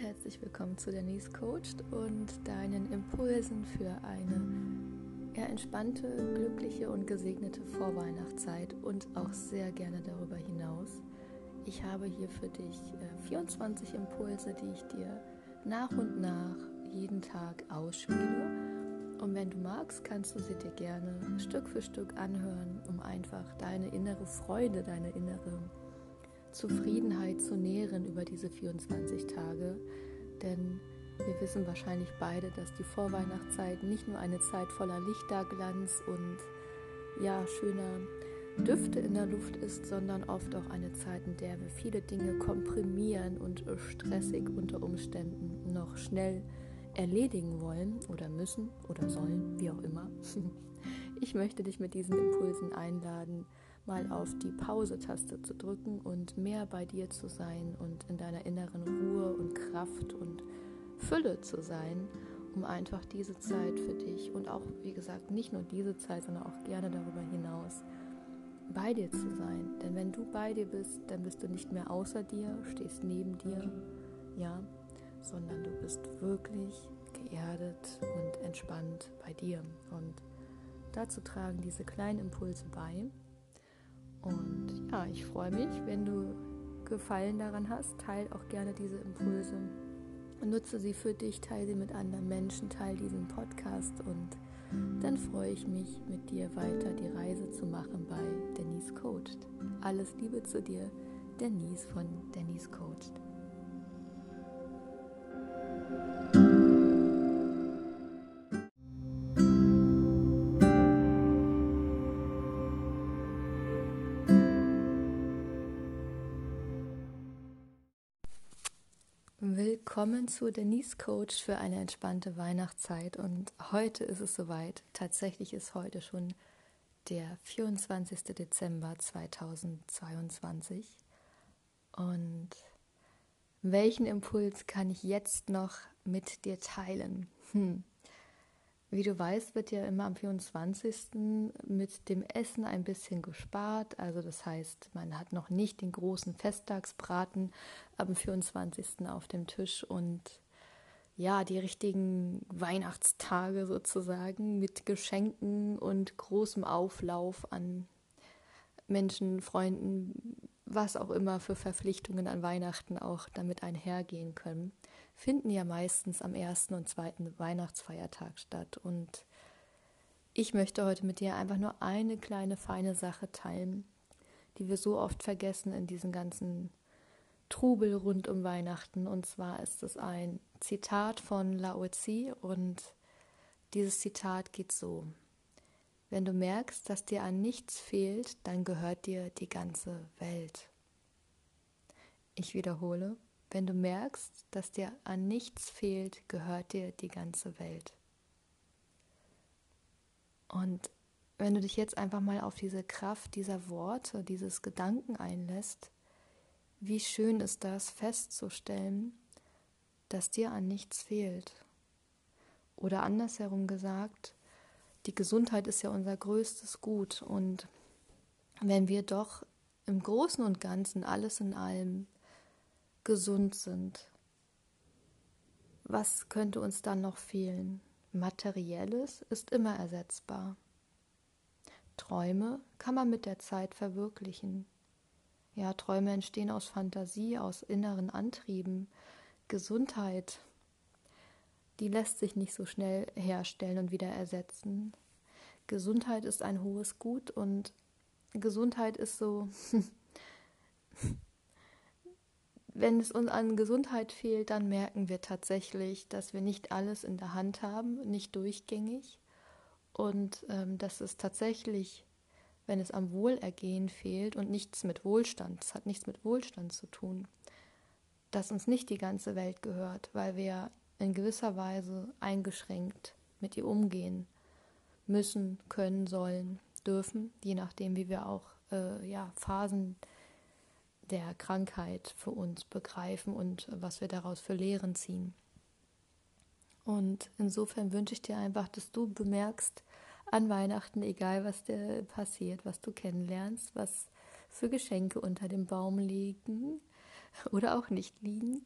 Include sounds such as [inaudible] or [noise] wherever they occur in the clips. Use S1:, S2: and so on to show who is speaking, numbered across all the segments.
S1: herzlich willkommen zu Denise Coached und deinen Impulsen für eine eher entspannte, glückliche und gesegnete Vorweihnachtszeit und auch sehr gerne darüber hinaus. Ich habe hier für dich äh, 24 Impulse, die ich dir nach und nach jeden Tag ausspiele. Und wenn du magst, kannst du sie dir gerne Stück für Stück anhören, um einfach deine innere Freude, deine innere Zufriedenheit zu nähren über diese 24 Tage. Denn wir wissen wahrscheinlich beide, dass die Vorweihnachtszeit nicht nur eine Zeit voller Lichterglanz und ja, schöner Düfte in der Luft ist, sondern oft auch eine Zeit, in der wir viele Dinge komprimieren und stressig unter Umständen noch schnell erledigen wollen oder müssen oder sollen, wie auch immer. [laughs] Ich möchte dich mit diesen Impulsen einladen, mal auf die Pause-Taste zu drücken und mehr bei dir zu sein und in deiner inneren Ruhe und Kraft und Fülle zu sein, um einfach diese Zeit für dich und auch, wie gesagt, nicht nur diese Zeit, sondern auch gerne darüber hinaus bei dir zu sein. Denn wenn du bei dir bist, dann bist du nicht mehr außer dir, stehst neben dir, ja, sondern du bist wirklich geerdet und entspannt bei dir. Und dazu tragen diese kleinen Impulse bei. Ja, ich freue mich, wenn du Gefallen daran hast. Teil auch gerne diese Impulse. Nutze sie für dich, teile sie mit anderen Menschen, teile diesen Podcast und dann freue ich mich, mit dir weiter die Reise zu machen bei Denise Coached. Alles Liebe zu dir, Denise von Denise Coached. Willkommen zu Denise Coach für eine entspannte Weihnachtszeit. Und heute ist es soweit. Tatsächlich ist heute schon der 24. Dezember 2022. Und welchen Impuls kann ich jetzt noch mit dir teilen? Hm. Wie du weißt, wird ja immer am 24. mit dem Essen ein bisschen gespart. Also das heißt, man hat noch nicht den großen Festtagsbraten am 24. auf dem Tisch und ja, die richtigen Weihnachtstage sozusagen mit Geschenken und großem Auflauf an Menschen, Freunden, was auch immer für Verpflichtungen an Weihnachten auch damit einhergehen können finden ja meistens am ersten und zweiten Weihnachtsfeiertag statt. Und ich möchte heute mit dir einfach nur eine kleine feine Sache teilen, die wir so oft vergessen in diesem ganzen Trubel rund um Weihnachten. Und zwar ist es ein Zitat von Lao Tzu und dieses Zitat geht so. Wenn du merkst, dass dir an nichts fehlt, dann gehört dir die ganze Welt. Ich wiederhole, wenn du merkst, dass dir an nichts fehlt, gehört dir die ganze Welt. Und wenn du dich jetzt einfach mal auf diese Kraft dieser Worte, dieses Gedanken einlässt, wie schön ist das festzustellen, dass dir an nichts fehlt. Oder andersherum gesagt, die Gesundheit ist ja unser größtes Gut und wenn wir doch im Großen und Ganzen alles in allem gesund sind. Was könnte uns dann noch fehlen? Materielles ist immer ersetzbar. Träume kann man mit der Zeit verwirklichen. Ja, Träume entstehen aus Fantasie, aus inneren Antrieben. Gesundheit, die lässt sich nicht so schnell herstellen und wieder ersetzen. Gesundheit ist ein hohes Gut und Gesundheit ist so [laughs] wenn es uns an Gesundheit fehlt, dann merken wir tatsächlich, dass wir nicht alles in der Hand haben, nicht durchgängig. Und ähm, dass es tatsächlich, wenn es am Wohlergehen fehlt und nichts mit Wohlstand, es hat nichts mit Wohlstand zu tun, dass uns nicht die ganze Welt gehört, weil wir in gewisser Weise eingeschränkt mit ihr umgehen müssen, können, sollen, dürfen, je nachdem, wie wir auch äh, ja, Phasen der Krankheit für uns begreifen und was wir daraus für Lehren ziehen. Und insofern wünsche ich dir einfach, dass du bemerkst an Weihnachten, egal was dir passiert, was du kennenlernst, was für Geschenke unter dem Baum liegen [laughs] oder auch nicht liegen,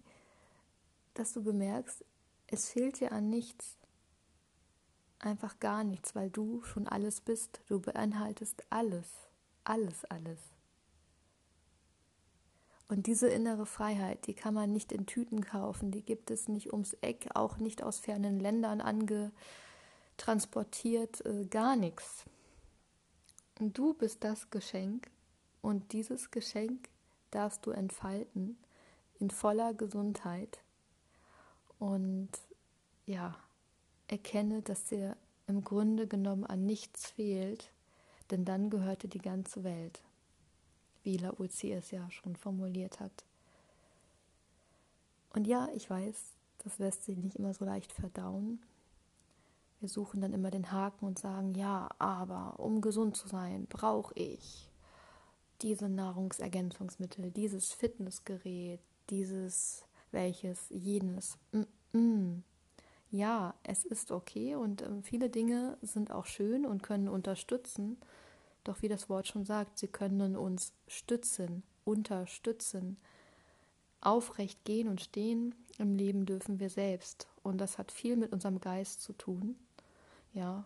S1: dass du bemerkst, es fehlt dir an nichts. Einfach gar nichts, weil du schon alles bist. Du beinhaltest alles. Alles, alles. Und diese innere Freiheit, die kann man nicht in Tüten kaufen, die gibt es nicht ums Eck, auch nicht aus fernen Ländern angetransportiert, äh, gar nichts. Und du bist das Geschenk und dieses Geschenk darfst du entfalten in voller Gesundheit. Und ja, erkenne, dass dir im Grunde genommen an nichts fehlt, denn dann gehörte die ganze Welt wie Laozi es ja schon formuliert hat. Und ja, ich weiß, das lässt sich nicht immer so leicht verdauen. Wir suchen dann immer den Haken und sagen, ja, aber um gesund zu sein, brauche ich diese Nahrungsergänzungsmittel, dieses Fitnessgerät, dieses welches, jenes. Mm -mm. Ja, es ist okay und äh, viele Dinge sind auch schön und können unterstützen. Doch wie das Wort schon sagt, sie können uns stützen, unterstützen. Aufrecht gehen und stehen im Leben dürfen wir selbst. Und das hat viel mit unserem Geist zu tun. Ja,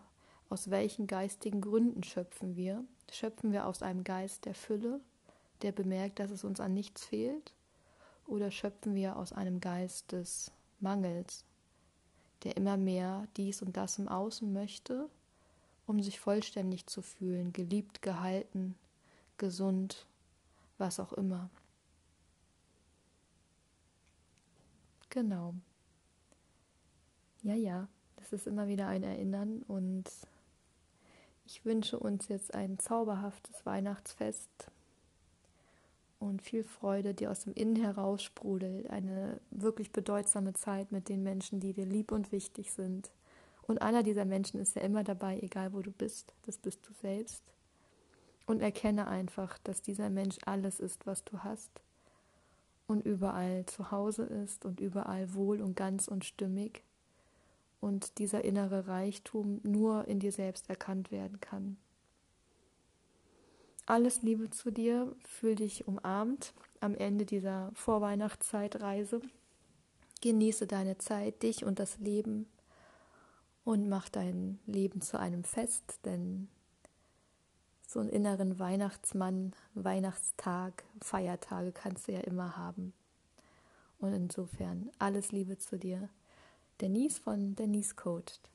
S1: aus welchen geistigen Gründen schöpfen wir? Schöpfen wir aus einem Geist der Fülle, der bemerkt, dass es uns an nichts fehlt? Oder schöpfen wir aus einem Geist des Mangels, der immer mehr dies und das im Außen möchte um sich vollständig zu fühlen, geliebt, gehalten, gesund, was auch immer. Genau. Ja, ja, das ist immer wieder ein Erinnern und ich wünsche uns jetzt ein zauberhaftes Weihnachtsfest und viel Freude, die aus dem Innen heraus sprudelt. Eine wirklich bedeutsame Zeit mit den Menschen, die dir lieb und wichtig sind. Und einer dieser Menschen ist ja immer dabei, egal wo du bist. Das bist du selbst. Und erkenne einfach, dass dieser Mensch alles ist, was du hast. Und überall zu Hause ist und überall wohl und ganz und stimmig. Und dieser innere Reichtum nur in dir selbst erkannt werden kann. Alles Liebe zu dir, fühl dich umarmt am Ende dieser Vorweihnachtszeitreise. Genieße deine Zeit, dich und das Leben und mach dein Leben zu einem Fest, denn so einen inneren Weihnachtsmann, Weihnachtstag, Feiertage kannst du ja immer haben. Und insofern alles Liebe zu dir. Denise von Denise Coached.